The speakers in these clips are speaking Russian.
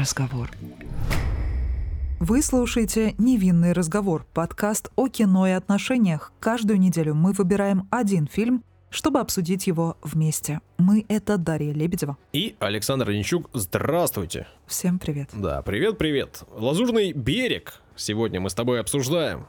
разговор. Вы слушаете «Невинный разговор» — подкаст о кино и отношениях. Каждую неделю мы выбираем один фильм, чтобы обсудить его вместе. Мы — это Дарья Лебедева. И Александр Янчук. Здравствуйте. Всем привет. Да, привет-привет. «Лазурный берег» сегодня мы с тобой обсуждаем.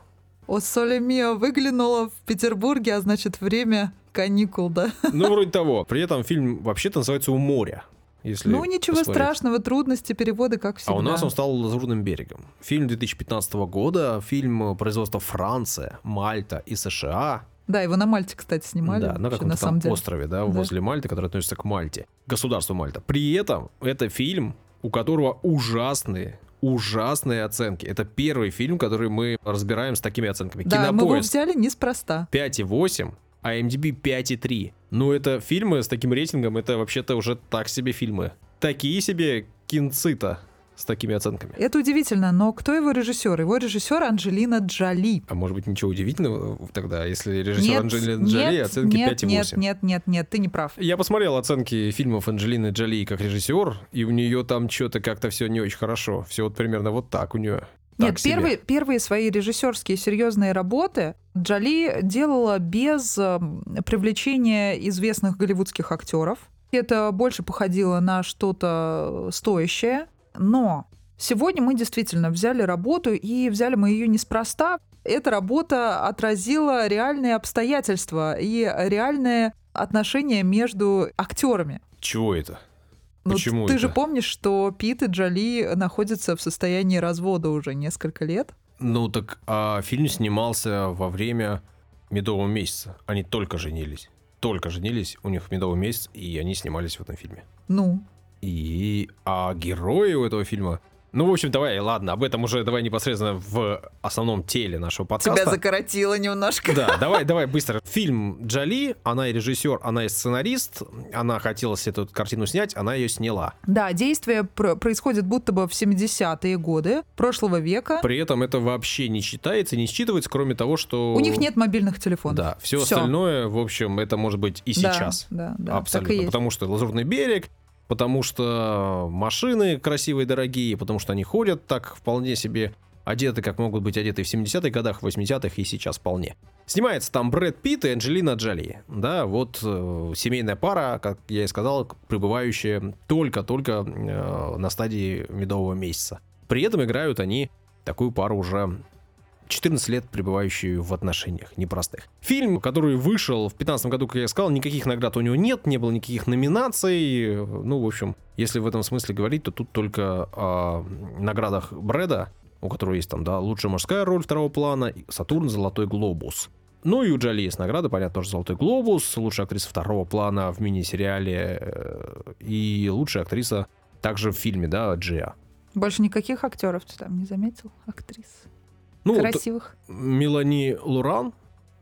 О Соле Мио выглянула в Петербурге, а значит время каникул, да? Ну, вроде того. При этом фильм вообще-то называется «У моря». Если ну, ничего посмотреть. страшного, трудности перевода, как всегда. А у нас он стал «Лазурным берегом». Фильм 2015 года, фильм производства Франция, Мальта и США. Да, его на Мальте, кстати, снимали. Да, на каком-то там деле. острове, да, Да. возле Мальты, который относится к Мальте, государству Мальта. При этом это фильм, у которого ужасные, ужасные оценки. Это первый фильм, который мы разбираем с такими оценками. Да, мы его Кинопоиск взяли неспроста. 5,8, а MDB 5,3. Ну, это фильмы с таким рейтингом, это вообще-то уже так себе фильмы. Такие себе кинцита с такими оценками. Это удивительно, но кто его режиссер? Его режиссер Анджелина Джоли. А может быть ничего удивительного тогда, если режиссер Нет, Анджелина Джоли нет, оценки нет, 5,8? нет, нет, нет, нет, ты не прав. Я посмотрел оценки фильмов Анджелины Джоли как режиссер, и у нее там что-то как-то все не очень хорошо. Все вот примерно вот так у нее. Нет, первые, первые свои режиссерские серьезные работы Джоли делала без э, привлечения известных голливудских актеров. Это больше походило на что-то стоящее. Но сегодня мы действительно взяли работу, и взяли мы ее неспроста. Эта работа отразила реальные обстоятельства и реальные отношения между актерами. Чего это? Ну, Почему ты это? же помнишь, что Пит и Джоли находятся в состоянии развода уже несколько лет? Ну так а фильм снимался во время медового месяца. Они только женились. Только женились, у них медовый месяц, и они снимались в этом фильме. Ну, И а герои у этого фильма. Ну, в общем, давай, ладно, об этом уже давай непосредственно в основном теле нашего подкаста. тебя закоротило немножко. Да, давай, давай быстро. Фильм Джоли, она и режиссер, она и сценарист. Она хотела себе эту картину снять, она ее сняла. Да, действие пр- происходит будто бы в 70-е годы прошлого века. При этом это вообще не считается, не считывается, кроме того, что... У них нет мобильных телефонов. Да, все, Всё. остальное, в общем, это может быть и Да, сейчас. Да, да, Абсолютно. так и есть. Потому что Лазурный берег, потому что машины красивые, дорогие, потому что они ходят так вполне себе одеты, как могут быть одеты в 70-х годах, 80-х и сейчас вполне. Снимается там Брэд Питт и Анджелина Джоли. Да, вот э, семейная пара, как я и сказал, пребывающая только-только э, на стадии медового месяца. При этом играют они такую пару уже 14 лет пребывающую в отношениях непростых. Фильм, который вышел в 15 году, как я сказал, никаких наград у него нет, не было никаких номинаций. Ну, в общем, если в этом смысле говорить, то тут только о наградах Брэда, у которого есть там, да, лучшая мужская роль второго плана, Сатурн, Золотой Глобус. Ну и у Джоли есть награда, понятно, тоже Золотой Глобус, лучшая актриса второго плана в мини-сериале э, и лучшая актриса также в фильме, да, Джиа. Больше никаких актеров ты там не заметил? Актрис. Ну, Красивых. Мелани Луран,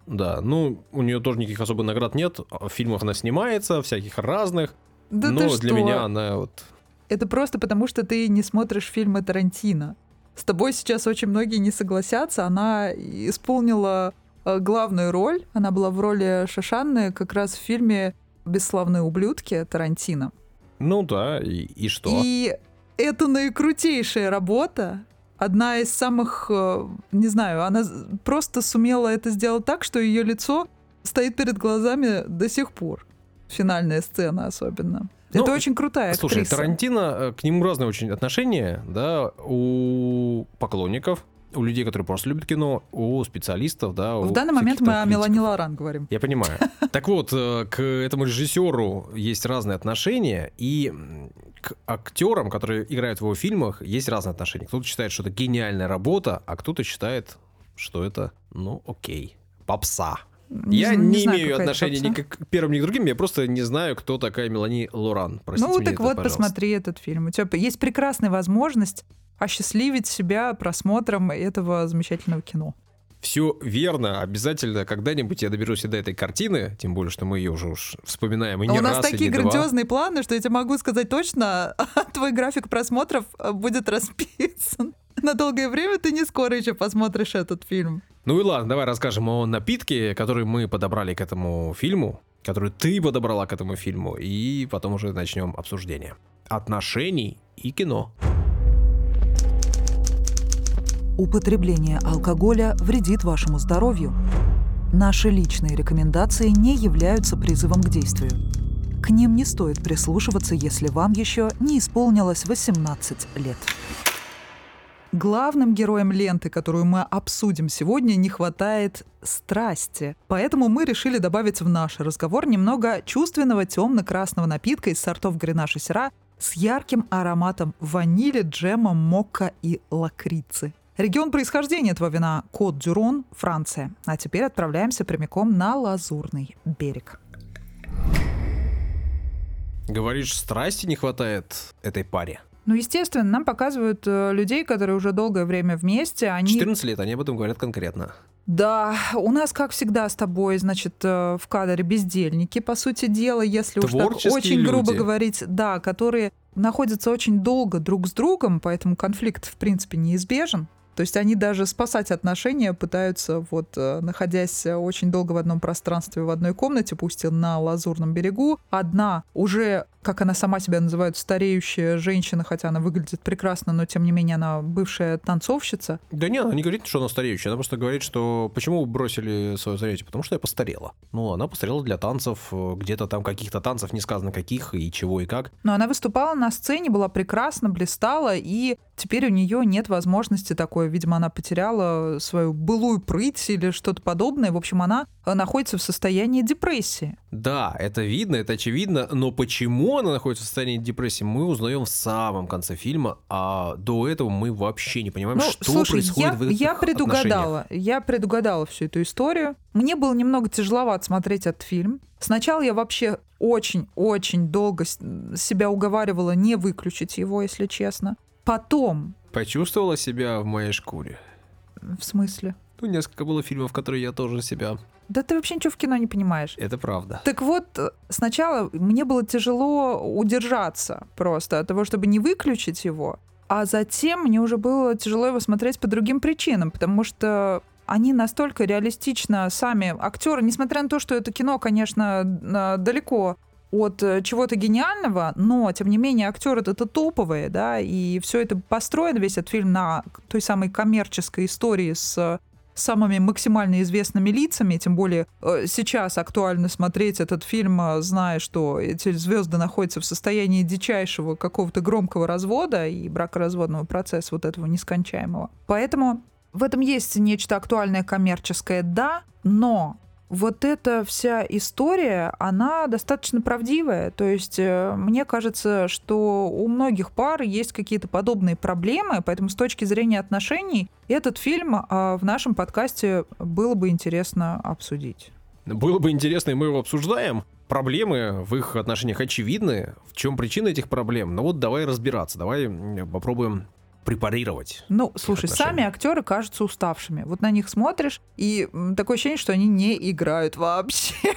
да, ну, у нее тоже никаких особо наград нет. В фильмах она снимается, всяких разных. Да но ты для что? меня она вот... Это просто потому, что ты не смотришь фильмы Тарантино. С тобой сейчас очень многие не согласятся. Она исполнила э, главную роль. Она была в роли Шашанны как раз в фильме «Бесславные ублюдки» Тарантино. Ну да, и, и что? И это наикрутейшая работа. Одна из самых, э, не знаю, она просто сумела это сделать так, что ее лицо стоит перед глазами до сих пор. Финальная сцена особенно. Ну, это очень крутая Слушай, актриса. Тарантино, э, к нему разные очень отношения, да, у поклонников, у людей, которые просто любят кино, у специалистов, да. В у данный момент мы о. Мелани Лоран говорим. Я понимаю. Так вот, э, к этому режиссеру есть разные отношения, и к актерам, которые играют в его фильмах, есть разные отношения. Кто-то считает, что это гениальная работа, а кто-то считает, что это, ну, окей, попса. Я з- не, знаю, имею отношения ни к первым, ни к другим, я просто не знаю, кто такая Мелани Лоран. Простите Ну, меня так это, вот, пожалуйста. посмотри этот фильм. У тебя есть прекрасная возможность осчастливить себя просмотром этого замечательного кино. Все верно, обязательно когда-нибудь я доберусь и до этой картины, тем более, что мы ее уже уж вспоминаем и не у нас раз, и такие два. грандиозные планы, что я тебе могу сказать точно, твой график просмотров э, будет расписан. На долгое время ты не скоро еще посмотришь этот фильм. Ну и ладно, давай расскажем о напитке, который мы подобрали к этому фильму, который ты подобрала к этому фильму, и потом уже начнем обсуждение. Отношений и кино. Употребление алкоголя вредит вашему здоровью. Наши личные рекомендации не являются призывом к действию. К ним не стоит прислушиваться, если вам еще не исполнилось 18 лет. Главным героем ленты, которую мы обсудим сегодня, не хватает страсти. Поэтому мы решили добавить в наш разговор немного чувственного темно-красного напитка из сортов Гренаж и Сера с ярким ароматом ванили, джема, мокка и лакрицы. Регион происхождения этого вина – Кот-Дюрон, Франция. А теперь отправляемся прямиком на Лазурный берег. Говоришь, страсти не хватает этой паре? Ну, естественно, нам показывают э, людей, которые уже долгое время вместе. Они... 14 лет, они об этом говорят конкретно. Да, у нас, как всегда, с тобой, значит, э, в кадре бездельники, по сути дела, если уж так очень люди. грубо говорить, да, которые находятся очень долго друг с другом, поэтому конфликт, в принципе, неизбежен. То есть они даже спасать отношения пытаются, вот э, находясь очень долго в одном пространстве, в одной комнате, пусть и на Лазурном берегу. Одна уже как она сама себя называет, стареющая женщина, хотя она выглядит прекрасно, но тем не менее она бывшая танцовщица. Да нет, она не говорит, что она стареющая, она просто говорит, что почему вы бросили свое занятие? Потому что я постарела. Ну, она постарела для танцев, где-то там каких-то танцев, не сказано каких и чего и как. Но она выступала на сцене, была прекрасна, блистала, и теперь у нее нет возможности такой, видимо, она потеряла свою былую прыть или что-то подобное. В общем, она находится в состоянии депрессии. Да, это видно, это очевидно, но почему она находится в состоянии депрессии, мы узнаем в самом конце фильма, а до этого мы вообще не понимаем, ну, что слушай, происходит я, в этих я предугадала, я предугадала всю эту историю. Мне было немного тяжеловато смотреть этот фильм. Сначала я вообще очень-очень долго себя уговаривала не выключить его, если честно. Потом... Почувствовала себя в моей шкуре? В смысле? Ну, несколько было фильмов, которые я тоже себя да ты вообще ничего в кино не понимаешь. Это правда. Так вот, сначала мне было тяжело удержаться просто от того, чтобы не выключить его, а затем мне уже было тяжело его смотреть по другим причинам, потому что они настолько реалистично сами актеры, несмотря на то, что это кино, конечно, далеко от э, чего-то гениального, но тем не менее актеры это топовые, да, и все это построено весь этот фильм на той самой коммерческой истории с самыми максимально известными лицами, тем более э, сейчас актуально смотреть этот фильм, э, зная, что эти звезды находятся в состоянии дичайшего какого-то громкого развода и бракоразводного процесса вот этого нескончаемого. Поэтому в этом есть нечто актуальное коммерческое, да, но вот эта вся история, она достаточно правдивая. То есть э, мне кажется, что у многих пар есть какие-то подобные проблемы, поэтому с точки зрения отношений этот фильм а, в нашем подкасте было бы интересно обсудить. Было бы интересно, и мы его обсуждаем. Проблемы в их отношениях очевидны. В чем причина этих проблем? Ну вот давай разбираться, давай попробуем препарировать. Ну, слушай, сами актеры кажутся уставшими. Вот на них смотришь, и такое ощущение, что они не играют вообще.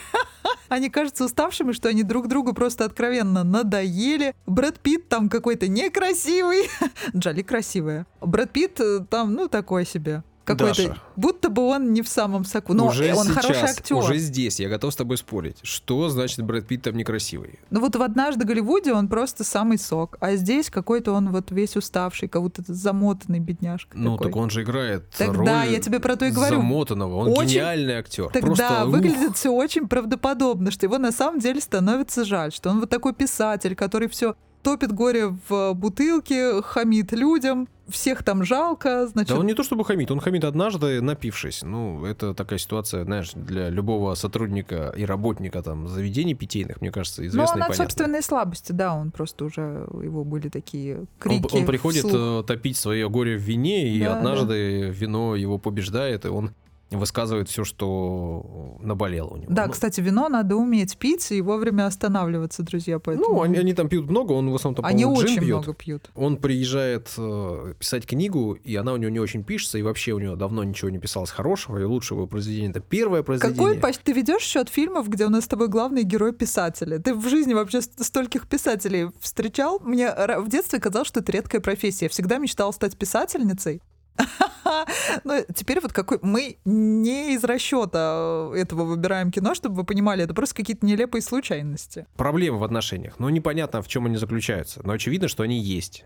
Они кажутся уставшими, что они друг другу просто откровенно надоели. Брэд Питт там какой-то некрасивый. Джоли красивая. Брэд Питт э, там, ну, такой себе какой-то, будто бы он не в самом соку. Но уже он сейчас, хороший актер. Уже здесь я готов с тобой спорить. Что значит Брэд Питт там некрасивый? Ну вот в «Однажды Голливуде» он просто самый сок, а здесь какой-то он вот весь уставший, как будто замотанный бедняжка Ну такой. так он же играет так, роль Да, я тебе про то и говорю. замотанного. Он очень... гениальный актер. Тогда просто, выглядит все очень правдоподобно, что его на самом деле становится жаль, что он вот такой писатель, который все топит горе в бутылке, хамит людям, всех там жалко, значит... Да он не то чтобы хамит, он хамит однажды, напившись. Ну, это такая ситуация, знаешь, для любого сотрудника и работника там заведений питейных, мне кажется, известно Ну, он от собственной слабости, да, он просто уже, его были такие крики Он, он приходит вслух. Э, топить свое горе в вине, и да, однажды да. вино его побеждает, и он высказывает все, что наболело у него. Да, ну, кстати, вино надо уметь пить и вовремя останавливаться, друзья. Поэтому... Ну, они, они там пьют много, он в основном Они очень пьет. много пьют. Он приезжает э, писать книгу, и она у него не очень пишется, и вообще у него давно ничего не писалось хорошего, и лучшего произведения это первое произведение. Какой ты ведешь счет фильмов, где у нас с тобой главный герой писатели? Ты в жизни вообще стольких писателей встречал? Мне в детстве казалось, что это редкая профессия. Я всегда мечтала стать писательницей. Ну, теперь вот какой... Мы не из расчета этого выбираем кино, чтобы вы понимали, это просто какие-то нелепые случайности. Проблемы в отношениях. Ну, непонятно, в чем они заключаются. Но очевидно, что они есть.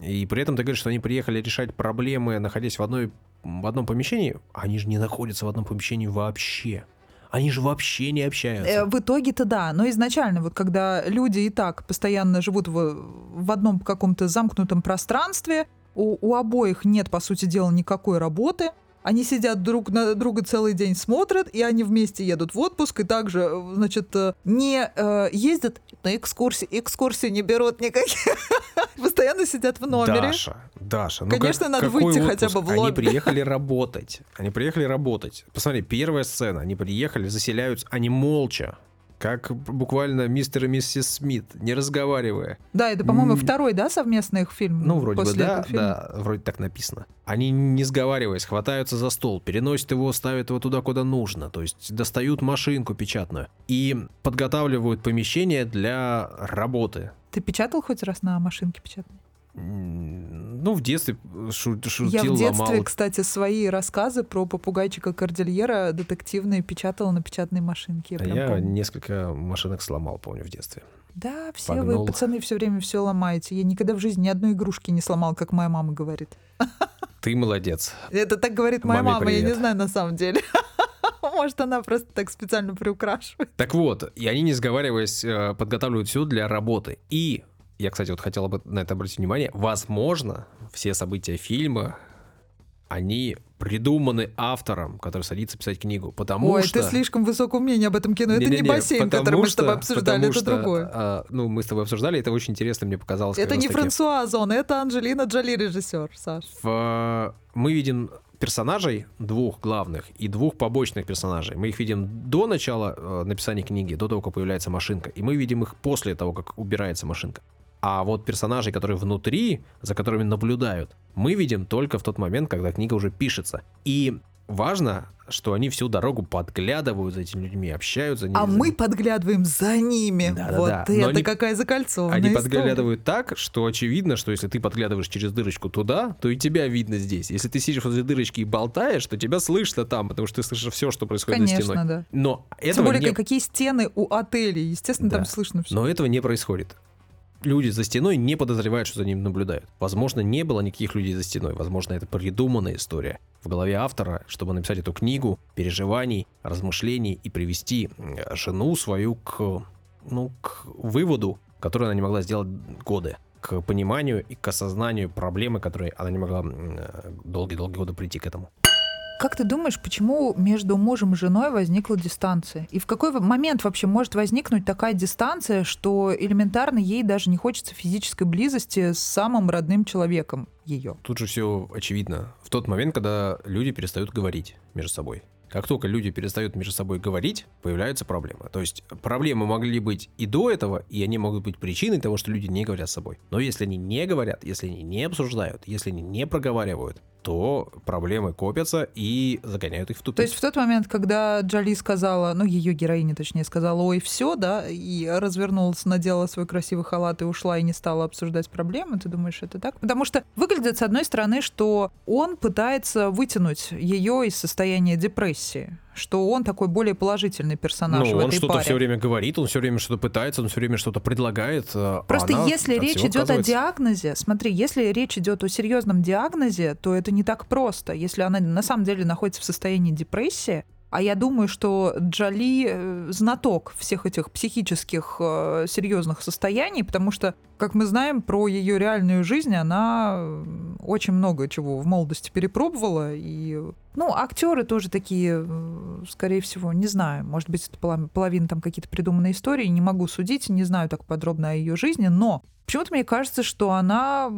И при этом ты говоришь, что они приехали решать проблемы, находясь в, одной, в одном помещении. Они же не находятся в одном помещении вообще. Они же вообще не общаются. Э, в итоге-то да, но изначально вот когда люди и так постоянно живут в, в одном каком-то замкнутом пространстве, у, у обоих нет, по сути дела, никакой работы, они сидят друг на друга целый день, смотрят, и они вместе едут в отпуск, и также, э, значит, э, не э, ездят на экскурсии, экскурсии не берут никаких. Постоянно сидят в номере. Даша, Даша, ну Конечно, как, надо выйти отпуск? хотя бы в Они лобби. приехали работать. Они приехали работать. Посмотри, первая сцена. Они приехали, заселяются, они молча. Как буквально мистер и миссис Смит, не разговаривая. Да, это, по-моему, М. второй, да, совместный их фильм? Ну, вроде бы да, да, вроде так написано. Они, не сговариваясь, хватаются за стол, переносят его, ставят его туда, куда нужно. То есть достают машинку печатную и подготавливают помещение для работы. Ты печатал хоть раз на машинке печатной? Ну, в детстве шу- шутил, Я в детстве, ломал. кстати, свои рассказы про попугайчика Кордильера детективные печатала на печатной машинке. Я А я помню. несколько машинок сломал, помню, в детстве. Да, все погнул. вы, пацаны, все время все ломаете. Я никогда в жизни ни одной игрушки не сломал, как моя мама говорит. Ты молодец. Это так говорит моя Маме мама, я не привет. знаю на самом деле. Может, она просто так специально приукрашивает. Так вот, и они, не сговариваясь, э, подготавливают все для работы. И, я, кстати, вот хотел бы на это обратить внимание, возможно, все события фильма, они придуманы автором, который садится писать книгу, потому Ой, что... ты слишком высокого мнения об этом кино. Это не Не-не-не, бассейн, который мы с тобой обсуждали, это что, другое. а, ну, мы с тобой обсуждали, это очень интересно мне показалось. Это не таки. Франсуа Озон, это Анджелина Джоли режиссер, Саш. В- мы видим персонажей двух главных и двух побочных персонажей. Мы их видим до начала э, написания книги, до того, как появляется машинка, и мы видим их после того, как убирается машинка. А вот персонажей, которые внутри, за которыми наблюдают, мы видим только в тот момент, когда книга уже пишется. И важно, что они всю дорогу подглядывают за этими людьми, общаются. А мы подглядываем за ними. Да-да-да. Вот Но это они- какая закольцованная Они история. подглядывают так, что очевидно, что если ты подглядываешь через дырочку туда, то и тебя видно здесь. Если ты сидишь возле дырочки и болтаешь, то тебя слышно там, потому что ты слышишь все, что происходит за стеной. Конечно, да. Но Тем этого более, не... какие стены у отелей. Естественно, там Да. слышно все. Но этого не происходит. Люди за стеной не подозревают, что за ним наблюдают. Возможно, не было никаких людей за стеной. Возможно, это придуманная история в голове автора, чтобы написать эту книгу переживаний, размышлений и привести жену свою к, ну, к выводу, который она не могла сделать годы к пониманию и к осознанию проблемы, которой она не могла долгие-долгие годы прийти к этому. Как ты думаешь, почему между мужем и женой возникла дистанция? И в какой момент вообще может возникнуть такая дистанция, что элементарно ей даже не хочется физической близости с самым родным человеком ее? Тут же все очевидно. В тот момент, когда люди перестают говорить между собой. Как только люди перестают между собой говорить, появляются проблемы. То есть проблемы могли быть и до этого, и они могут быть причиной того, что люди не говорят с собой. Но если они не говорят, если они не обсуждают, если они не проговаривают, то проблемы копятся и загоняют их в тупик. То есть в тот момент, когда Джоли сказала, ну ее героиня точнее сказала, ой, все, да, и развернулась, надела свой красивый халат и ушла и не стала обсуждать проблемы, ты думаешь, это так? Потому что выглядит с одной стороны, что он пытается вытянуть ее из состояния депрессии, что он такой более положительный персонаж ну, в он этой что-то паре. все время говорит, он все время что-то пытается, он все время что-то предлагает. а Просто она если речь идет о диагнозе, смотри, если речь идет о серьезном диагнозе, то это не так просто. Если она на самом деле находится в состоянии депрессии, а я думаю, что Джоли э, знаток всех этих психических э, серьезных состояний, потому что, как мы знаем, про ее реальную жизнь она очень много чего в молодости перепробовала. И, ну, актеры тоже такие, скорее всего, не знаю, может быть, это половина там какие-то придуманные истории, не могу судить, не знаю так подробно о ее жизни, но Почему-то мне кажется, что она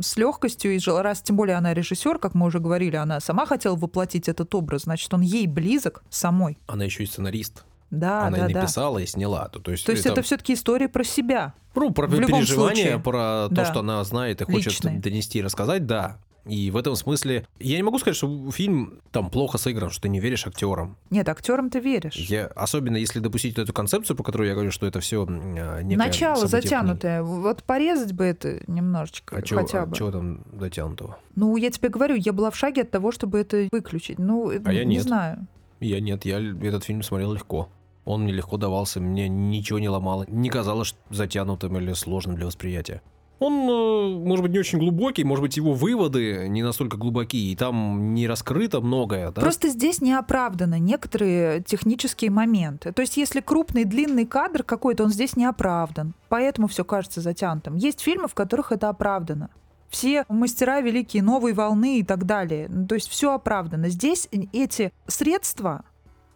с легкостью, и раз тем более она режиссер, как мы уже говорили, она сама хотела воплотить этот образ, значит, он ей близок самой. Она еще и сценарист. Да, она да, и да. написала, и сняла. То, то есть, То есть это все-таки история про себя. Ну, про В переживания, случае. про Да. то, что она знает и хочет Личное. донести и рассказать, да. И в этом смысле я не могу сказать, что фильм там плохо сыгран, что ты не веришь актерам. Нет, актерам ты веришь. Я, особенно если допустить эту концепцию, по которой я говорю, что это все Начало затянутое. Вот порезать бы это немножечко, А хотя бы. чего там дотянутого? Ну, я тебе говорю, я была в шаге от того, чтобы это выключить. Ну, А я не нет. знаю. Я нет, я этот фильм смотрел легко. Он мне легко давался, мне ничего не ломало. Не казалось затянутым или сложным для восприятия. Он, э, может быть, не очень глубокий, может быть, его выводы не настолько глубокие, и там не раскрыто многое, да? Просто здесь не оправданы некоторые технические моменты. То есть, если крупный, длинный кадр какой-то, он здесь не оправдан. Поэтому все кажется затянутым. Есть фильмы, в которых это оправдано. Все мастера великие новой волны и так далее. То есть все оправдано. Здесь эти средства,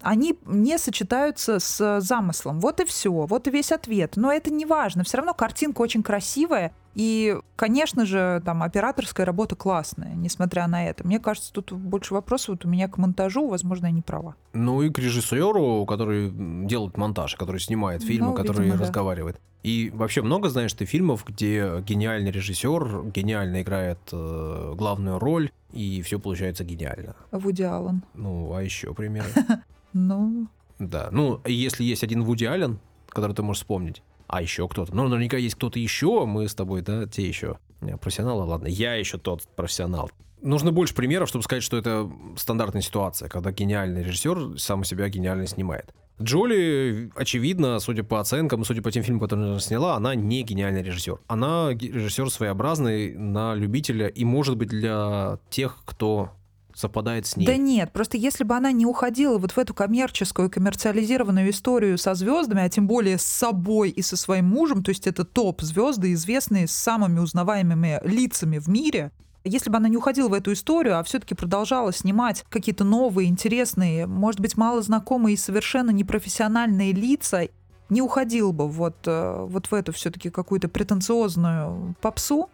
они не сочетаются с замыслом. Вот и все, вот и весь ответ. Но это не важно. Все равно картинка очень красивая. И, конечно же, там операторская работа классная, несмотря на это. Мне кажется, тут больше вопросов вот у меня к монтажу, возможно, я не права. Ну и к режиссеру, который делает монтаж, который снимает фильмы, ну, который видимо, разговаривает. Да. И вообще много знаешь ты фильмов, где гениальный режиссер гениально играет э, главную роль, и все получается гениально. Вуди Аллен. Ну, а еще примеры? Ну. Да. Ну, если есть один Вуди Аллен, который ты можешь вспомнить, а еще кто-то. Ну, наверняка есть кто-то еще, мы с тобой, да, те еще профессионалы, ладно, я еще тот профессионал. Нужно больше примеров, чтобы сказать, что это стандартная ситуация, когда гениальный режиссер сам себя гениально снимает. Джоли, очевидно, судя по оценкам, судя по тем фильмам, которые она сняла, она не гениальный режиссер. Она режиссер своеобразный на любителя и, может быть, для тех, кто совпадает с ней. Да нет, просто если бы она не уходила вот в эту коммерческую, коммерциализированную историю со звездами, а тем более с собой и со своим мужем, то есть это топ звезды, известные с самыми узнаваемыми лицами в мире, если бы она не уходила в эту историю, а все-таки продолжала снимать какие-то новые, интересные, может быть, мало знакомые и совершенно непрофессиональные лица, не уходил бы вот, э, вот в эту все-таки какую-то претенциозную попсу,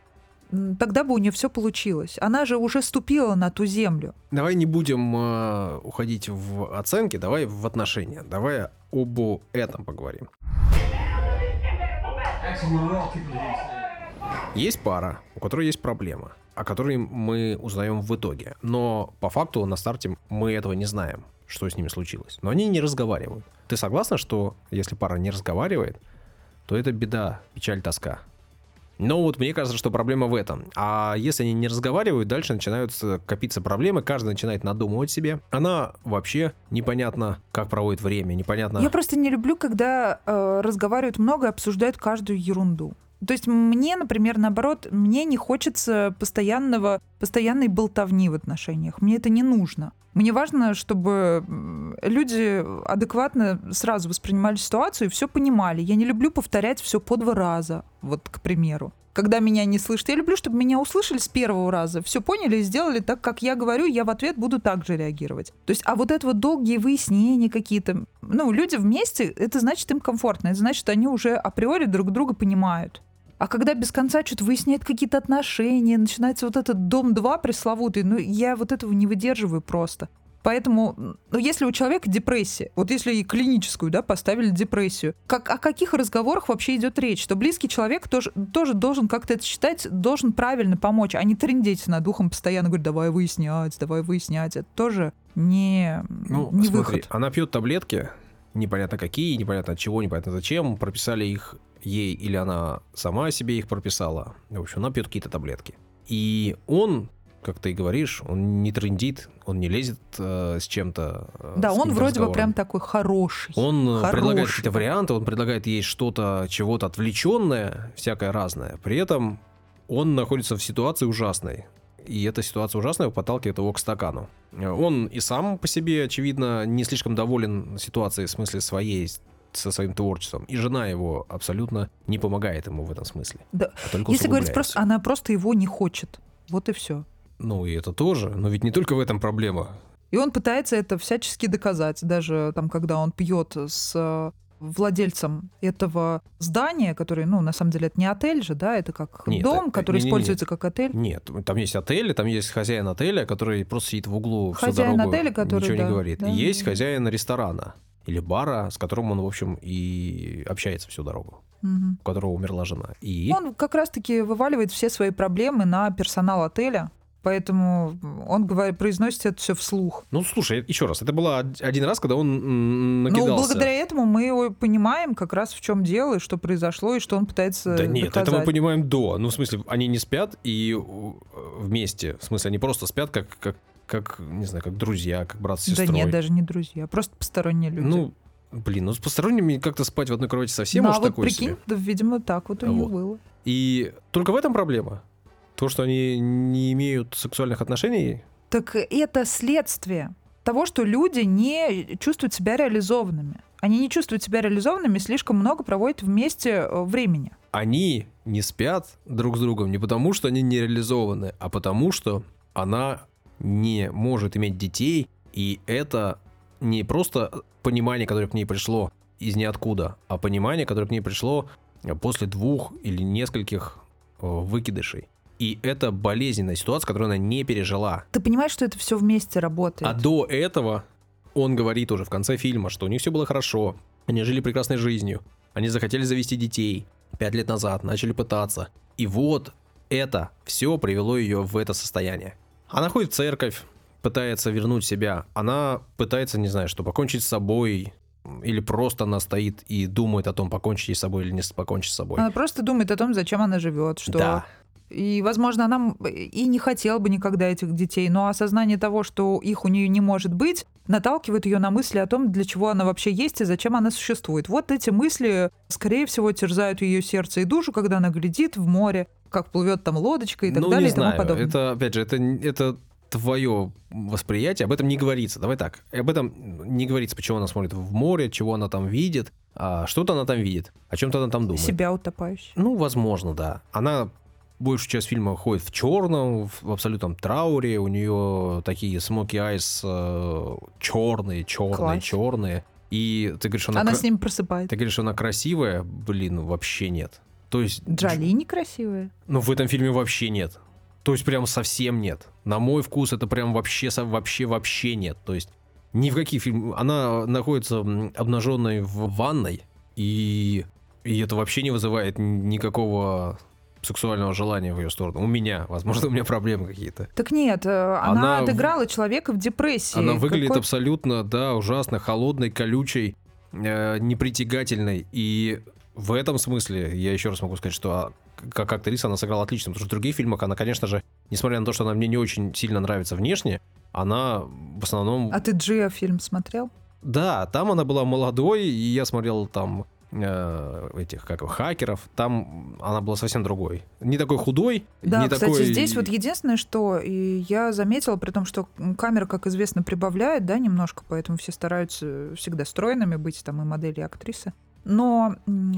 тогда бы у нее все получилось. Она же уже ступила на ту землю. Давай не будем э, уходить в оценки, давай в отношения. Давай об этом поговорим. Есть пара, у которой есть проблема, о которой мы узнаем в итоге. Но по факту на старте мы этого не знаем, что с ними случилось. Но они не разговаривают. Ты согласна, что если пара не разговаривает, то это беда, печаль, тоска? Но вот мне кажется, что проблема в этом. А если они не разговаривают, дальше начинают копиться проблемы, каждый начинает надумывать себе. Она вообще непонятно, как проводит время, непонятно... Я просто не люблю, когда э, разговаривают много и обсуждают каждую ерунду. То есть мне, например, наоборот, мне не хочется постоянного, постоянной болтовни в отношениях. Мне это не нужно. Мне важно, чтобы люди адекватно сразу воспринимали ситуацию и все понимали. Я не люблю повторять все по два раза, вот, к примеру. Когда меня не слышат, я люблю, чтобы меня услышали с первого раза, все поняли и сделали так, как я говорю, я в ответ буду так же реагировать. То есть, а вот это вот долгие выяснения какие-то, ну, люди вместе, это значит им комфортно, это значит, они уже априори друг друга понимают. А когда без конца что-то выясняет какие-то отношения, начинается вот этот дом 2 пресловутый, ну, я вот этого не выдерживаю просто. Поэтому, ну, если у человека депрессия, вот если и клиническую, да, поставили депрессию, как, о каких разговорах вообще идет речь? Что близкий человек тоже, тоже должен как-то это считать, должен правильно помочь, а не трындеть над духом постоянно говорить, давай выяснять, давай выяснять. Это тоже не, ну, не смотри, выход. Она пьет таблетки, непонятно какие, непонятно от чего, непонятно зачем, прописали их ей или она сама себе их прописала. В общем, она пьет какие-то таблетки. И он, как ты и говоришь, он не трендит, он не лезет э, с чем-то. Э, да, он вроде бы прям такой хороший. Он хороший. предлагает какие-то варианты, он предлагает ей что-то, чего-то отвлеченное, всякое разное. При этом он находится в ситуации ужасной. И эта ситуация ужасная подталкивает его к стакану. Он и сам по себе, очевидно, не слишком доволен ситуацией в смысле своей со своим творчеством. И жена его абсолютно не помогает ему в этом смысле. Да. А Если говорить просто, она просто его не хочет. Вот и все. Ну и это тоже. Но ведь не только в этом проблема. И он пытается это всячески доказать, даже там, когда он пьет с э, владельцем этого здания, который, ну, на самом деле, это не отель же, да, это как нет, дом, это, который не, не, используется нет. как отель. Нет, там есть отель, там есть хозяин отеля, который просто сидит в углу хозяин всю дорогу, отеля, который, ничего да, не говорит. Да, и есть хозяин ресторана или бара, с которым он, в общем, и общается всю дорогу, угу. у которого умерла жена. И... Он как раз-таки вываливает все свои проблемы на персонал отеля. Поэтому он говорит, произносит это все вслух. Ну, слушай, еще раз, это было один раз, когда он накидался. Ну, благодаря этому мы понимаем как раз в чем дело, и что произошло, и что он пытается Да нет, доказать. это мы понимаем до. Ну, в смысле, они не спят и вместе. В смысле, они просто спят как, как как, не знаю, как друзья, как брат с сестрой. Да нет, даже не друзья, просто посторонние люди. Ну, Блин, ну с посторонними как-то спать в одной кровати совсем ну, уж а вот такой прикинь, себе. да, видимо, так вот у Вот. было. И только в этом проблема? То, что они не имеют сексуальных отношений? Так это следствие того, что люди не чувствуют себя реализованными. Они не чувствуют себя реализованными, слишком много проводят вместе э, времени. Они не спят друг с другом не потому, что они не реализованы, а потому, что она не может иметь детей, и это не просто понимание, которое к ней пришло из ниоткуда, а понимание, которое к ней пришло после двух или нескольких э, выкидышей. И это болезненная ситуация, которую она не пережила. Ты понимаешь, что это все вместе работает? А до этого он говорит уже в конце фильма, что у них все было хорошо, они жили прекрасной жизнью, они захотели завести детей пять лет назад, начали пытаться. И вот это все привело ее в это состояние. Она ходит в церковь, пытается вернуть себя, она пытается, не знаю, что, покончить с собой, или просто она стоит и думает о том, покончить с собой или не покончить с собой. Она просто думает о том, зачем она живет, что Да, И, возможно, она и не хотела бы никогда этих детей, но осознание того, что их у нее не может быть, наталкивает ее на мысли о том, для чего она вообще есть и зачем она существует. Вот эти мысли, скорее всего, терзают ее сердце и душу, когда она глядит в море, как плывет там лодочка и так ну, далее не и тому знаю, подобное. это, опять же, это, это твое восприятие, об этом не говорится. Давай так, об этом не говорится, почему она смотрит в море, чего она там видит, а что-то она там видит, о чем-то она там думает. Себя утопающей. Ну, возможно, да. Она большую часть фильма ходит в черном, в абсолютном трауре. У нее такие смоки айс черные, черные, Класс. черные. И ты говоришь, она, Она кра- с ними просыпается. ты говоришь, она красивая, блин, вообще нет. То есть, Джоли некрасивая. ну в этом фильме вообще нет. То есть прям совсем нет. На мой вкус это прям вообще, вообще, вообще нет. То есть ни в каких фильмах. Она находится обнаженной в ванной, и, и это вообще не вызывает никакого сексуального желания в ее сторону. У меня, возможно, у меня проблемы какие-то. Так нет, э, она, Она в- отыграла человека в депрессии. Она выглядит Какой- абсолютно, да, ужасно холодной, колючей, э, непритягательной. И в этом смысле я еще раз могу сказать, что а, как актриса она сыграла отлично, потому что в других фильмах она, конечно же, несмотря на то, что она мне не очень сильно нравится внешне, она в основном... А ты Джиа фильм смотрел? Да, там она была молодой, и я смотрел там э, этих, как его, хакеров, там она была совсем другой. Не такой худой, Да, не кстати, такой... здесь вот единственное, что я заметила, при том, что камера, как известно, прибавляет, да, немножко, поэтому все стараются всегда стройными быть, там и модели, и актрисы. Но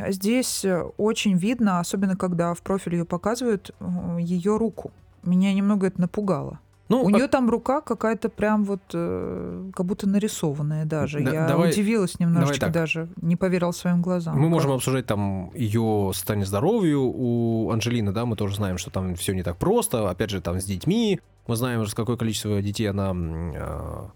здесь э, очень видно, особенно когда в профиль ее показывают, ее руку. Меня немного это напугало. Ну, У а- нее там рука какая-то прям вот э, как будто нарисованная даже. Да- я давай- удивилась немножечко даже, не поверила своим глазам. Мы Как- можем обсуждать там ее состояние здоровья у Анжелины, да, мы тоже знаем, что там все не так просто, опять же, там с детьми, мы знаем, с какое количество детей она э,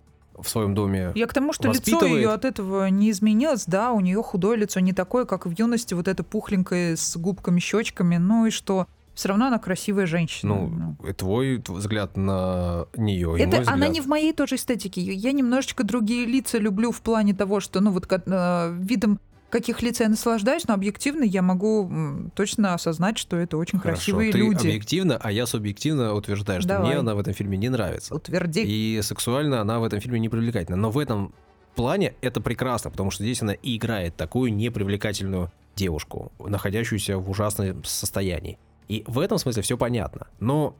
в своем доме. Я к тому, что лицо ее от этого не изменилось, да, у нее худое лицо не такое, как в юности, вот это пухленькое с губками, щечками, ну и что? Все равно она красивая женщина. Ну, и твой взгляд на нее, Это взгляд. она не в моей тоже эстетике. Я немножечко другие лица люблю в плане того, что, ну, вот как, э, видом каких лиц я наслаждаюсь, но объективно я могу точно осознать, что это очень Хорошо, красивые ты люди. объективно, а я субъективно утверждаю, что Давай. мне она в этом фильме не нравится. Утверди. И сексуально она в этом фильме не привлекательна. Но в этом плане это прекрасно, потому что здесь она и играет такую непривлекательную девушку, находящуюся в ужасном состоянии. И в этом смысле все понятно. Но,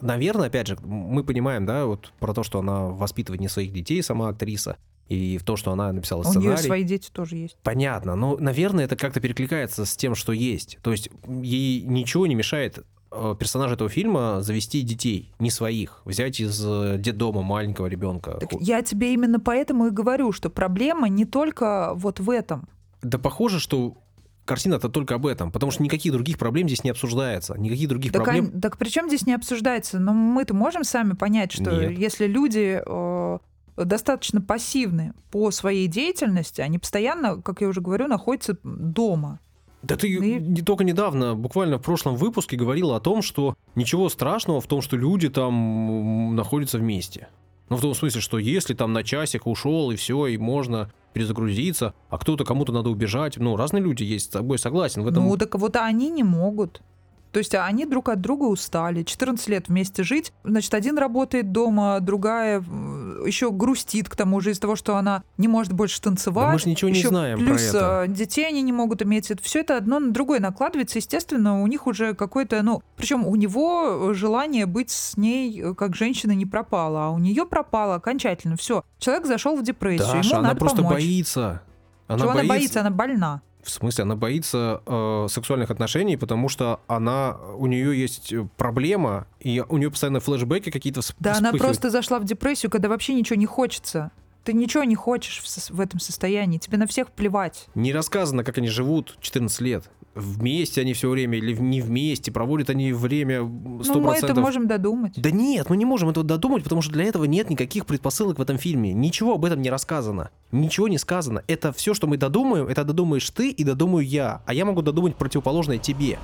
наверное, опять же, мы понимаем, да, вот про то, что она воспитывает не своих детей, сама актриса, и в то, что она написала А У нее сценарий. свои дети тоже есть. Понятно, но, наверное, это как-то перекликается с тем, что есть. То есть ей ничего не мешает э, персонажу этого фильма завести детей, не своих, взять из э, детдома маленького ребенка. Так я тебе именно поэтому и говорю, что проблема не только вот в этом. Да похоже, что картина-то только об этом, потому что никаких других проблем здесь не обсуждается, никаких других Так, проблем. ань- так при чем здесь не обсуждается? Но мы-то можем сами понять, что Нет. если люди э, достаточно пассивны по своей деятельности, они постоянно, как я уже говорю, находятся дома. Да ты И- не только недавно, буквально в прошлом выпуске говорила о том, что ничего страшного в том, что люди там находятся вместе. Ну, в том смысле, что если там на часик ушел и все, и можно перезагрузиться, а кто-то кому-то надо убежать. Ну, разные люди есть, с тобой согласен. В этом Ну, так вот они не могут. То есть они друг от друга устали. 14 лет вместе жить. Значит, один работает дома, другая э, еще грустит к тому же из-за того, что она не может больше танцевать. Да мы же ничего не Еще знаем про плюс это. э, детей они не могут иметь. Это все это одно на другое накладывается. Естественно, у них уже какое-то, ну, причем у него желание быть с ней э, как женщина не пропало, а у нее пропало окончательно. Все, человек зашел в депрессию, Даша, ему она надо просто помочь. боится. Она Чего боится. она боится? Она больна. В смысле, она боится э, сексуальных отношений, потому что она, у нее есть проблема, и у нее постоянно флешбеки какие-то всп- Да, она просто зашла в депрессию, когда вообще ничего не хочется. Ты ничего не хочешь в, в этом состоянии. Тебе на всех плевать. Не рассказано, как они живут 14 лет. Вместе они все время или не вместе, проводят они время 100%. Ну, мы это можем додумать. Да нет, мы не можем этого додумать, потому что для этого нет никаких предпосылок в этом фильме. Ничего об этом не рассказано. Ничего не сказано. Это все, что мы додумаем, это додумаешь ты и додумаю я. А я могу додумать противоположное тебе.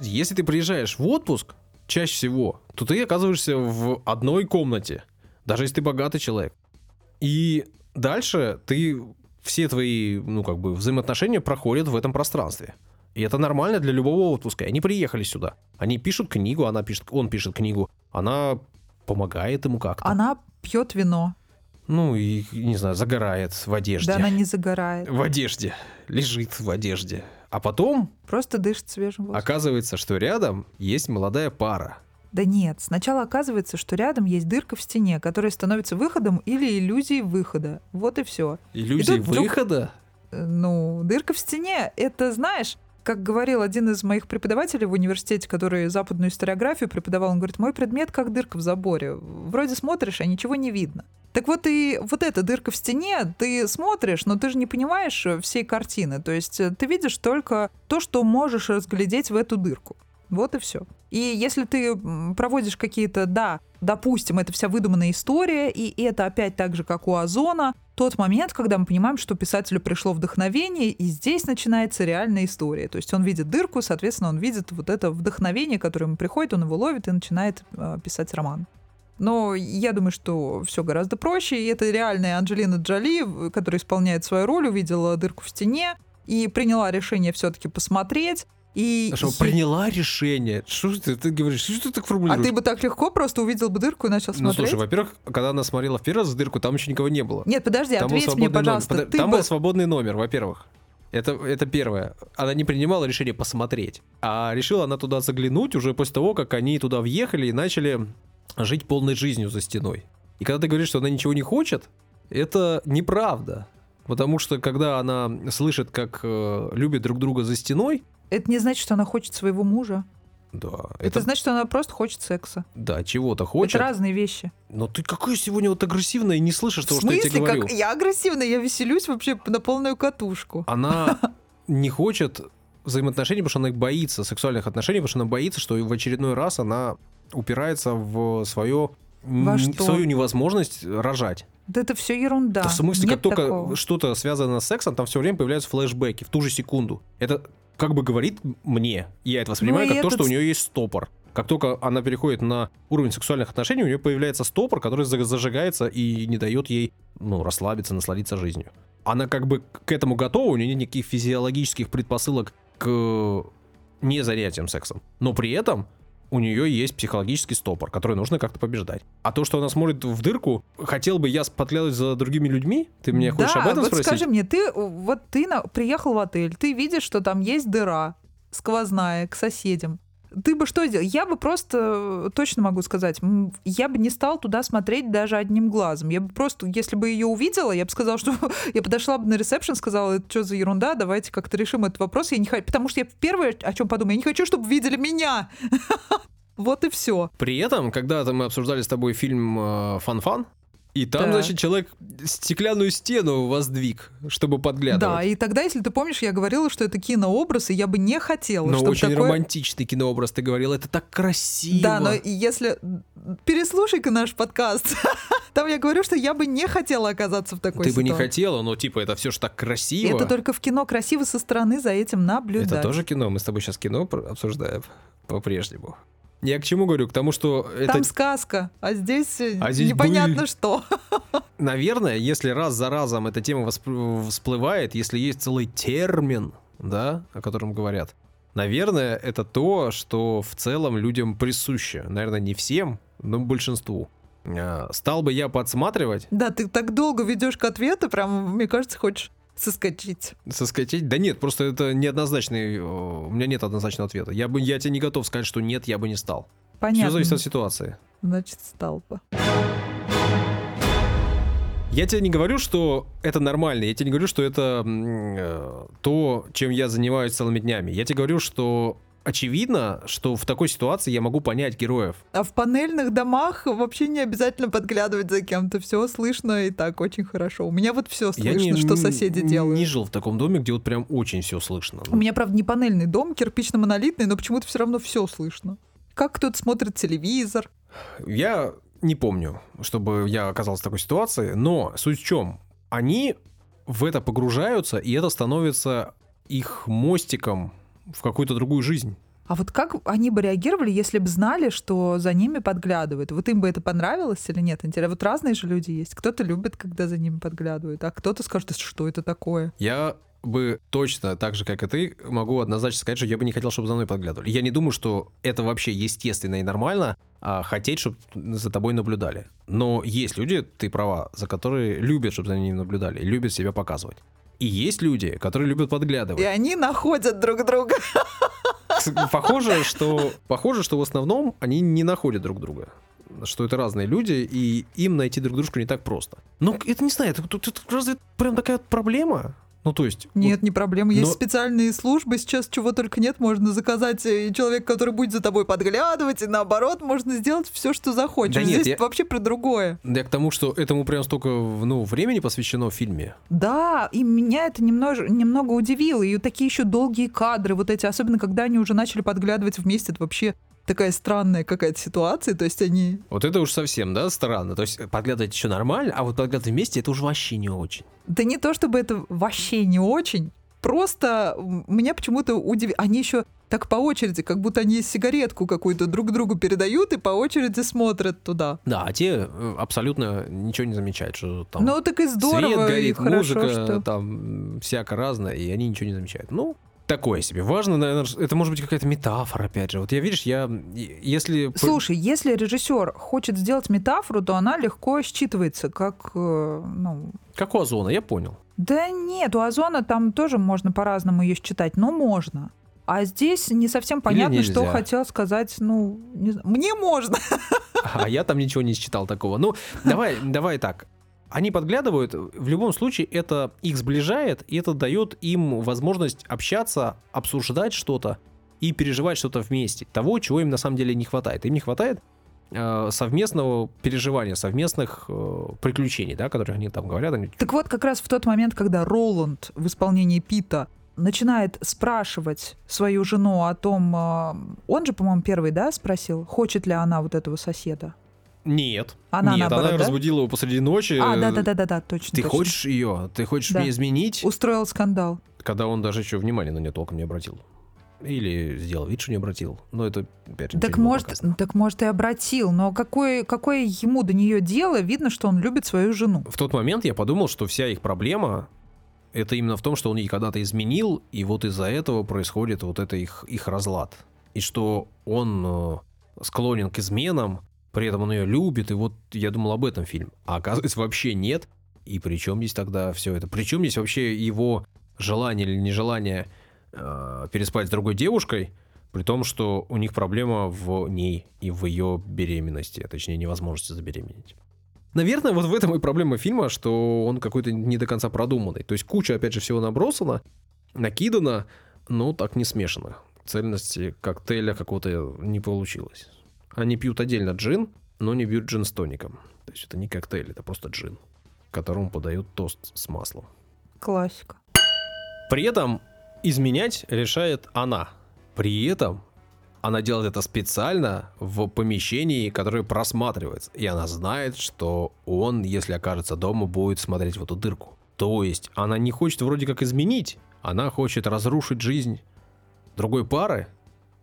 Если ты приезжаешь в отпуск, чаще всего, то ты оказываешься в одной комнате. Даже если ты богатый человек. И дальше ты все твои, ну, как бы, взаимоотношения проходят в этом пространстве. И это нормально для любого отпуска. И Они приехали сюда. Они пишут книгу, она пишет, он пишет книгу. Она помогает ему как-то. Она пьет вино. Ну, и, не знаю, загорает в одежде. Да, она не загорает. В одежде. Лежит в одежде. А потом Просто дышит свежим воздухом. оказывается, что рядом есть молодая пара. Да нет, сначала оказывается, что рядом есть дырка в стене, которая становится выходом или иллюзией выхода. Вот и все. Вдруг- выхода? Ну, дырка в стене, это, знаешь, как говорил один из моих преподавателей в университете, который западную историографию преподавал, он говорит, мой предмет как дырка в заборе. Вроде смотришь, а ничего не видно. Так вот и вот эта дырка в стене, ты смотришь, но ты же не понимаешь э, всей картины. То есть э, ты видишь только то, что можешь разглядеть в эту дырку. Вот и все. И если ты проводишь какие-то, да, допустим, это вся выдуманная история, и это опять так же, как у Озона, тот момент, когда мы понимаем, что писателю пришло вдохновение, и здесь начинается реальная история. То есть он видит дырку, соответственно, он видит вот это вдохновение, которое ему приходит, он его ловит и начинает э, писать роман. Но я думаю, что все гораздо проще. И это реальная Анджелина Джоли, которая исполняет свою роль, увидела дырку в стене и приняла решение все-таки посмотреть. И Что, е- приняла решение. Что ты, ты говоришь? Что ты так А формулируешь? ты бы так легко просто увидел бы дырку и начал Ну, смотреть? слушай, во-первых, когда она смотрела в первый раз дырку, там еще никого не было. Нет, подожди, Там ответь мне, пожалуйста. номер. ты Там бы- был свободный номер, во-первых. Это, это первое. Она не принимала решение посмотреть. А решила она туда заглянуть уже после того, как они туда въехали и начали жить полной жизнью за стеной. И когда ты говоришь, что она ничего не хочет, это неправда. Потому что когда она слышит, как э, любят друг друга за стеной, Это не значит, что она хочет своего мужа. да, Это, это, значит, что она просто хочет секса. да, чего-то хочет. Это разные вещи. Но ты какой сегодня вот агрессивная и не слышишь того, что я тебе смысле, говорю. как я агрессивная, я веселюсь вообще на полную катушку. Она не хочет взаимоотношений, потому что она боится, сексуальных отношений, потому что она боится, что в очередной раз она упирается в свое Во что? свою невозможность рожать. Да это все ерунда. Да, в смысле, Нет как только что-то связано с сексом, там все время появляются флешбеки в ту же секунду. Это как бы говорит мне, я это воспринимаю Ну как то, этот что у нее есть стопор. Как только она переходит на уровень сексуальных отношений, у нее появляется стопор, который за- зажигается и не дает ей ну, расслабиться, насладиться жизнью. Она как бы к этому готова, у нее нет никаких физиологических предпосылок к не занятиям сексом. Но при этом у нее есть психологический стопор, который нужно как-то побеждать. А то, что она смотрит в дырку, хотел бы я подглядывать за другими людьми? Ты меня хочешь да, об этом вот спросить? скажи мне, ты вот ты на- приехал в отель, ты видишь, что там есть дыра сквозная к соседям. Ты бы что сделал? Я бы просто, э, точно могу сказать, я бы не стал туда смотреть даже одним глазом. Я бы просто, если бы ее увидела, я бы сказала, что я подошла бы на ресепшн, сказала, это что за ерунда, давайте как-то решим этот вопрос. Я не хочу, потому что я первое, о чем подумаю, я не хочу, чтобы видели меня. Вот и все. При этом, когда-то мы обсуждали с тобой фильм э, «Фан-фан», и там, Так. значит, человек стеклянную стену воздвиг, чтобы подглядывать. Да, и тогда, если ты помнишь, я говорила, что это кинообраз, и я бы не хотела, Но чтобы очень такое... романтичный кинообраз, ты говорил, это так красиво. Да, но если... Переслушай-ка наш подкаст. Там я говорю, что я бы не хотела оказаться в такой Ты бы не хотела, но типа это все ж так красиво. Это только в кино красиво со стороны за этим наблюдать. Это тоже кино, мы с тобой сейчас кино обсуждаем по-прежнему. Я к чему говорю? К тому, что это, Там сказка, а здесь, э, А здесь непонятно быль. что. наверное, если раз за разом эта тема всплывает, если есть целый термин, да, о котором говорят, наверное, это то, что в целом людям присуще. Наверное, не всем, но большинству. э, стал бы я подсматривать, Да, ты так долго ведешь к ответу, прям, мне кажется, хочешь соскочить. соскочить? Да нет, просто это неоднозначный, э, у меня нет однозначного ответа. Я, бы, я тебе не готов сказать, что нет, я бы не стал. Все Понятно. зависит от ситуации. Значит, стал бы. Я тебе не говорю, что это нормально, я тебе не говорю, что это э, то, чем я занимаюсь целыми днями. Я тебе говорю, что очевидно, что в такой ситуации я могу понять героев. А в панельных домах вообще не обязательно подглядывать за кем-то. Все слышно и так очень хорошо. У меня вот все я слышно, не, что соседи не- делают. не жил в таком доме, где вот прям очень все слышно. У меня, правда, не панельный дом, кирпично-монолитный, но почему-то все равно все слышно. Как кто-то смотрит телевизор. Я не помню, чтобы я оказался в такой ситуации, но суть в чем? Они в это погружаются, и это становится их мостиком в какую-то другую жизнь. А вот как они бы реагировали, если бы знали, что за ними подглядывают? Вот им бы это понравилось или нет? Интересно, вот разные же люди есть. Кто-то любит, когда за ними подглядывают, а кто-то скажет, «Да что это такое? Я бы точно, так же, как и ты, могу однозначно сказать, что я бы не хотел, чтобы за мной подглядывали. Я не думаю, что это вообще естественно и нормально, а хотеть, чтобы за тобой наблюдали. Но есть люди, ты права, за которые любят, чтобы за ними наблюдали, любят себя показывать. И есть люди, которые любят И подглядывать. они находят друг друга. Похоже, что, похоже, что в основном они не находят друг друга. Что это разные люди, и им найти друг дружку не так просто. Ну, это не знаю, это, тут- тут разве это прям такая проблема? Ну, то есть... Нет, не проблема. Есть Но- специальные службы, сейчас чего только нет. Можно заказать э, человека, который будет за тобой подглядывать, и наоборот, можно сделать все, что захочешь. Да нет, Здесь я- вообще про другое. Я к тому, что этому прям столько ну, времени посвящено в фильме. Да, и меня это немного, немного удивило. И такие еще долгие кадры, вот эти, особенно когда они уже начали подглядывать вместе, это вообще такая странная какая-то ситуация. То есть они... Вот это уж совсем, да, странно. То есть подглядывать еще нормально, а вот подглядывать вместе это уже вообще не очень. Да не то, чтобы это вообще не очень, просто меня почему-то удивило. Они еще так по очереди, как будто они сигаретку какую-то друг другу передают и по очереди смотрят туда. Да, а те э, абсолютно ничего не замечают, что там ну так и здорово, свет и горит, хорошо, музыка, что... там всяко разное, и они ничего не замечают. Ну, такое себе. Важно, наверное, это может быть какая-то метафора, опять же. Вот я, видишь, я, если... Слушай, если режиссер хочет сделать метафору, то она легко считывается, как, э, ну, Как у Озона, я понял. Да нет, у Озона там тоже можно по-разному ее считать, но можно. А здесь не совсем понятно, что хотел сказать, ну, не знаю. мне можно. А я там ничего не считал такого. Ну, давай, давай так. Они подглядывают, в любом случае это их сближает, и это дает им возможность общаться, обсуждать что-то и переживать что-то вместе. Того, чего им на самом деле не хватает. Им не хватает э, совместного переживания, совместных э, приключений, да, которых они там говорят. Они... Так вот, как раз в тот момент, когда Роланд в исполнении Пита начинает спрашивать свою жену о том, э, он же, по-моему, первый, да, спросил, хочет ли она вот этого соседа. Нет. Она Нет, наоборот, она да? разбудила его посреди ночи. А, да-да-да-да, точно. Ты точно. хочешь ее? Ты хочешь Да. меня изменить? Устроил скандал. Когда он даже еще внимания на нее толком не обратил. Или сделал вид, что не обратил. Но это, опять же, Так может, показано. так может и обратил, но какое, какое ему до нее дело? Видно, что он любит свою жену. В тот момент я подумал, что вся их проблема это именно в том, что он ей когда-то изменил, и вот из-за этого происходит вот это их, их разлад. И что он э, склонен к изменам, при этом он ее любит, и вот я думал об этом фильм. А оказывается, вообще нет. И при чем здесь тогда все это? Причем здесь вообще его желание или нежелание э, переспать с другой девушкой, при том, что у них проблема в ней и в ее беременности, а точнее невозможности забеременеть. Наверное, вот в этом и проблема фильма, что он какой-то не до конца продуманный. То есть куча, опять же, всего набросана, накидана, но так не смешано. Цельности коктейля какого-то не получилось. Они пьют отдельно джин, но не пьют джин с тоником. То есть это не коктейль, это просто джин, которому подают тост с маслом. Классика. При этом изменять решает она. При этом она делает это специально в помещении, которое просматривается. И она знает, что он, если окажется дома, будет смотреть в эту дырку. То есть она не хочет вроде как изменить, она хочет разрушить жизнь другой пары.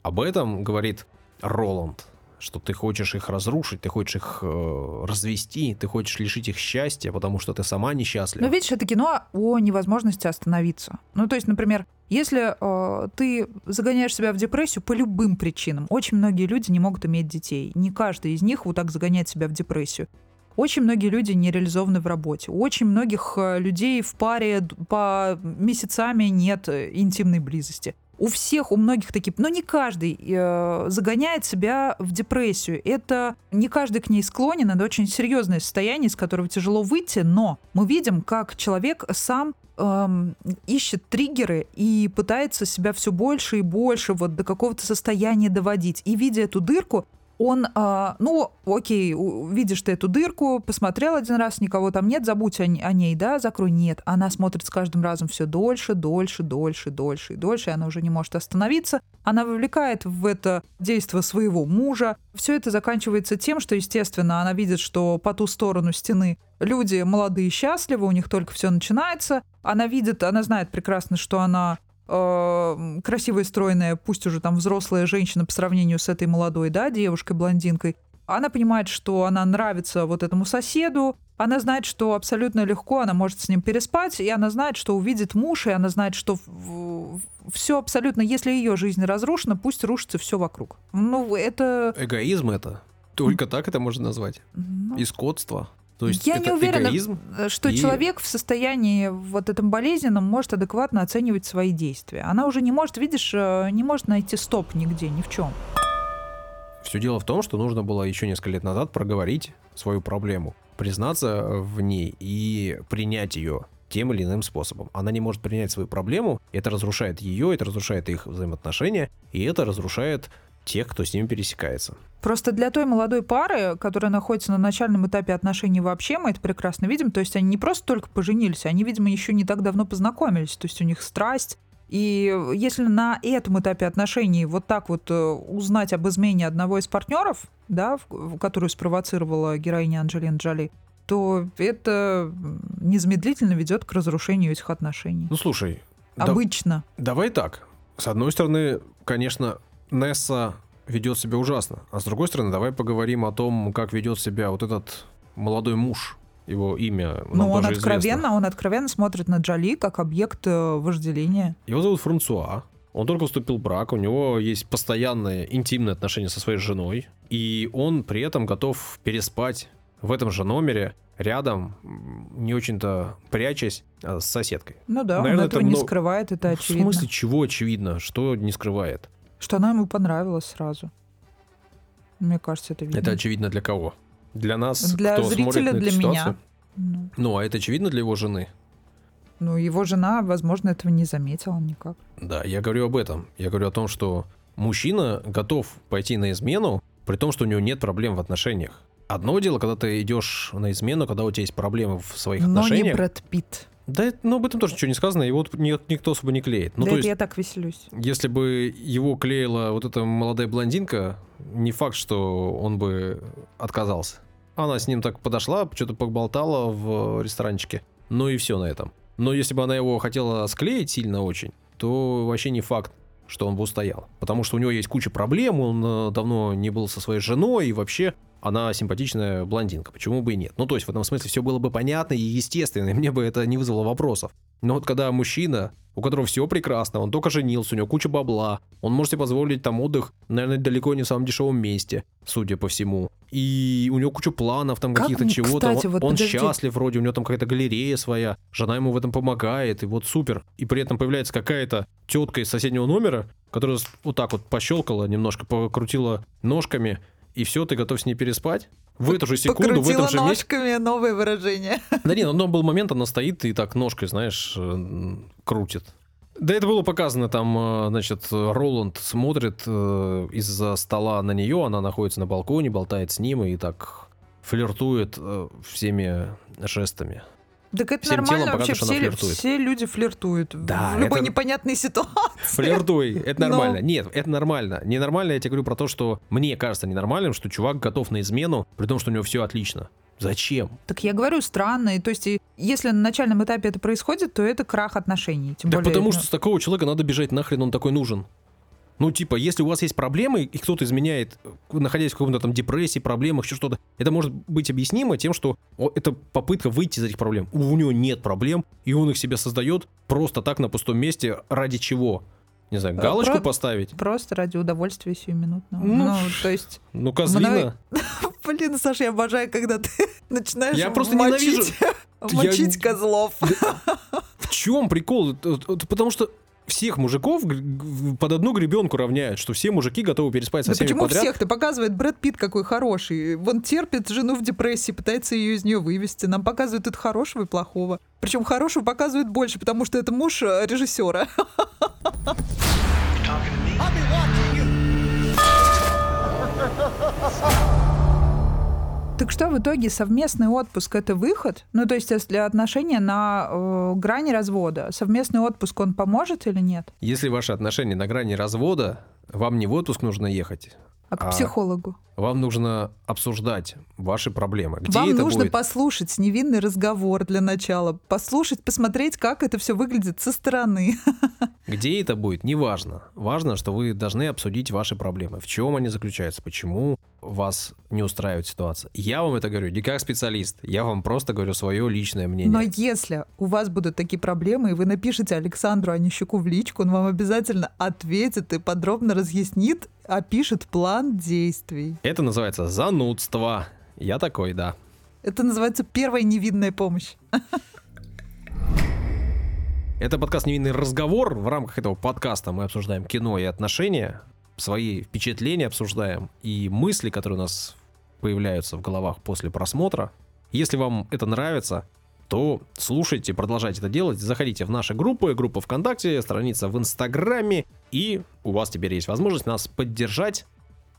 Об этом говорит Роланд, что ты хочешь их разрушить, ты хочешь их э, развести, ты хочешь лишить их счастья, потому что ты сама несчастлива. Но видишь, это кино о невозможности остановиться. Ну, то есть, например, если э, ты загоняешь себя в депрессию по любым причинам, очень многие люди не могут иметь детей. Не каждый из них вот так загоняет себя в депрессию. Очень многие люди не реализованы в работе. Очень многих э, людей в паре по месяцами нет э, интимной близости. У всех, у многих такие, но не каждый э, загоняет себя в депрессию. Это не каждый к ней склонен, это очень серьезное состояние, из которого тяжело выйти, но мы видим, как человек сам эм, ищет триггеры и пытается себя все больше и больше вот до какого-то состояния доводить. И видя эту дырку, он, э, ну, окей, видишь ты эту дырку, посмотрел один раз, никого там нет, забудь о, о ней, да, закрой. Нет, она смотрит с каждым разом все дольше, дольше, дольше, дольше и дольше, и она уже не может остановиться. Она вовлекает в это действие своего мужа. Все это заканчивается тем, что, естественно, она видит, что по ту сторону стены люди молодые счастливы, у них только все начинается. Она видит, она знает прекрасно, что она красивая, стройная, пусть уже там взрослая женщина по сравнению с этой молодой, да, девушкой-блондинкой, она понимает, что она нравится вот этому соседу, она знает, что абсолютно легко она может с ним переспать, и она знает, что увидит муж, и она знает, что все абсолютно, если ее жизнь разрушена, пусть рушится все вокруг. Ну, это... Эгоизм это. Только так это можно назвать. Ну... И скотство. То есть я не уверена, эгоизм что и... человек в состоянии вот этом болезненном может адекватно оценивать свои действия. Она уже не может, видишь, э, не может найти стоп нигде, ни в чем. Все дело в том, что нужно было еще несколько лет назад проговорить свою проблему, признаться в ней и принять ее тем или иным способом. Она не может принять свою проблему, это разрушает ее, это разрушает их взаимоотношения, и это разрушает тех, кто с ними пересекается. Просто для той молодой пары, которая находится на начальном этапе отношений вообще, мы это прекрасно видим. То есть они не просто только поженились, они, видимо, еще не так давно познакомились. То есть у них страсть. И если на этом этапе отношений вот так вот э, узнать об измене одного из партнеров, да, которую спровоцировала героиня Анджелина Джоли, то это незамедлительно ведет к разрушению этих отношений. Ну слушай, обычно. Да, давай так. С одной стороны, конечно, Несса ведет себя ужасно. А с другой стороны, давай поговорим о том, как ведет себя вот этот молодой муж. Его имя. Ну, он откровенно, известно. он откровенно смотрит на Джоли как объект э, вожделения. Его зовут Франсуа. Он только вступил в брак, у него есть постоянные интимные отношения со своей женой, и он при этом готов переспать в этом же номере рядом, не очень-то прячась а, с соседкой. Ну да, Наверное, он этого это не скрывает, это очевидно. В смысле, чего очевидно? Что не скрывает? Что она ему понравилась сразу. Мне кажется, это видно. Это очевидно для кого? Для нас, для кто зрителя, смотрит на для эту меня. Ситуацию? Ну. ну, а это очевидно для его жены? Ну, его жена, возможно, этого не заметила никак. Да, я говорю об этом. Я говорю о том, что мужчина готов пойти на измену, при том, что у него нет проблем в отношениях. Одно дело, когда ты идешь на измену, когда у тебя есть проблемы в своих Но отношениях. Но не Брэд Питт. Да, ну об этом тоже ничего не сказано, его никто особо не клеит. Ну, да то это есть, я так веселюсь. Если бы его клеила вот эта молодая блондинка, не факт, что он бы отказался. Она с ним так подошла, что-то поболтала в ресторанчике. Ну и все на этом. Но если бы она его хотела склеить сильно очень, то вообще не факт, что он бы устоял. Потому что у него есть куча проблем, он э, давно не был со своей женой, и вообще она симпатичная блондинка, почему бы и нет? Ну, то есть в этом смысле все было бы понятно и естественно, и мне бы это не вызвало вопросов. Но вот когда мужчина, у которого все прекрасно, он только женился, у него куча бабла, он может себе позволить там отдых, наверное, далеко не в самом дешевом месте, судя по всему. И у него куча планов там каких-то чего-то. Он, вот он счастлив вроде, у него там какая-то галерея своя, жена ему в этом помогает, и вот супер. И при этом появляется какая-то тетка из соседнего номера, которая вот так вот пощелкала немножко, покрутила ножками, и все, ты готов с ней переспать? В эту же секунду, в этом же месте... ножками новое выражение. Да нет, но был момент, она стоит и так ножкой, знаешь, э, крутит. Да это было показано, там, э, значит, Роланд смотрит э, из-за стола на нее, она находится на балконе, болтает с ним и так флиртует всеми жестами. Так это Всем нормально телом вообще, все, все люди флиртуют да, в любой это... непонятной ситуации. Флиртуй, это нормально. Но... Нет, это нормально. Ненормально, я тебе говорю про то, что мне кажется ненормальным, что чувак готов на измену, при том, что у него все отлично. Зачем? Так я говорю, странно. И, то есть, если на начальном этапе это происходит, то это крах отношений. Тем да более, потому ну... что с такого человека надо бежать, нахрен он такой нужен. Ну, типа, если у вас есть проблемы, и кто-то изменяет, находясь в каком-то там депрессии, проблемах, еще что-то, это может быть объяснимо тем, что это попытка выйти из этих проблем. У него нет проблем, и он их себе создает просто так на пустом месте. Ради чего? Не знаю, галочку Про- поставить? Просто ради удовольствия сиюминутного. Ну, Ну, то есть... Ну, козлина. Блин, Саша, я обожаю, когда ты начинаешь Я просто мочить, ненавижу. мочить Я- козлов. В чем прикол? Это- это Потому что всех мужиков под одну гребенку равняют, что все мужики готовы переспать со Да всеми почему подряд. всех? Ты показывает Брэд Питт какой хороший. Он терпит жену в депрессии, пытается ее из нее вывести. Нам показывают это хорошего и плохого. Причем хорошего показывают больше, потому что это муж э, режиссера. Так что в итоге совместный отпуск это выход? Ну, то есть, если отношения на э, грани развода, совместный отпуск он поможет или нет? Если ваши отношения на грани развода, вам не в отпуск нужно ехать. А к А, психологу? Вам нужно обсуждать ваши проблемы. Где Вам нужно будет? послушать невинный разговор для начала. Послушать, посмотреть, как это все выглядит со стороны. Где это будет, неважно. Важно, что вы должны обсудить ваши проблемы. В чем они заключаются, почему вас не устраивает ситуация. Я вам это говорю не как специалист, я вам просто говорю свое личное мнение. Но если у вас будут такие проблемы, и вы напишете Александру Онищуку в личку, он вам обязательно ответит и подробно разъяснит, опишет план действий. Это называется занудство. Я такой, да. Это называется первая невинная помощь. Это подкаст «Невинный разговор». В рамках этого подкаста мы обсуждаем кино и отношения, свои впечатления обсуждаем и мысли, которые у нас появляются в головах после просмотра. Если вам это нравится, то слушайте, продолжайте это делать. Заходите в наши группы, группа ВКонтакте, страница в Инстаграме, и у вас теперь есть возможность нас поддержать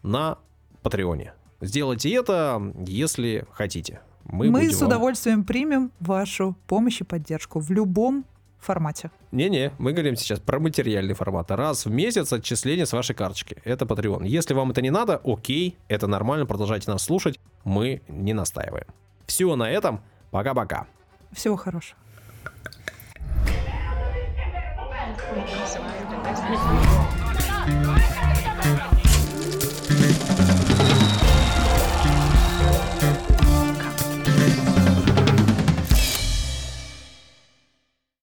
на Патреоне. Сделайте это, если хотите. Мы, Мы, с вам- удовольствием примем вашу помощь и поддержку в любом формате. Не-не, мы говорим сейчас про материальный формат. Раз в месяц отчисление с вашей карточки. Это Patreon. Если вам это не надо, окей, это нормально, продолжайте нас слушать. Мы не настаиваем. Все на этом. Пока-пока. Всего хорошего.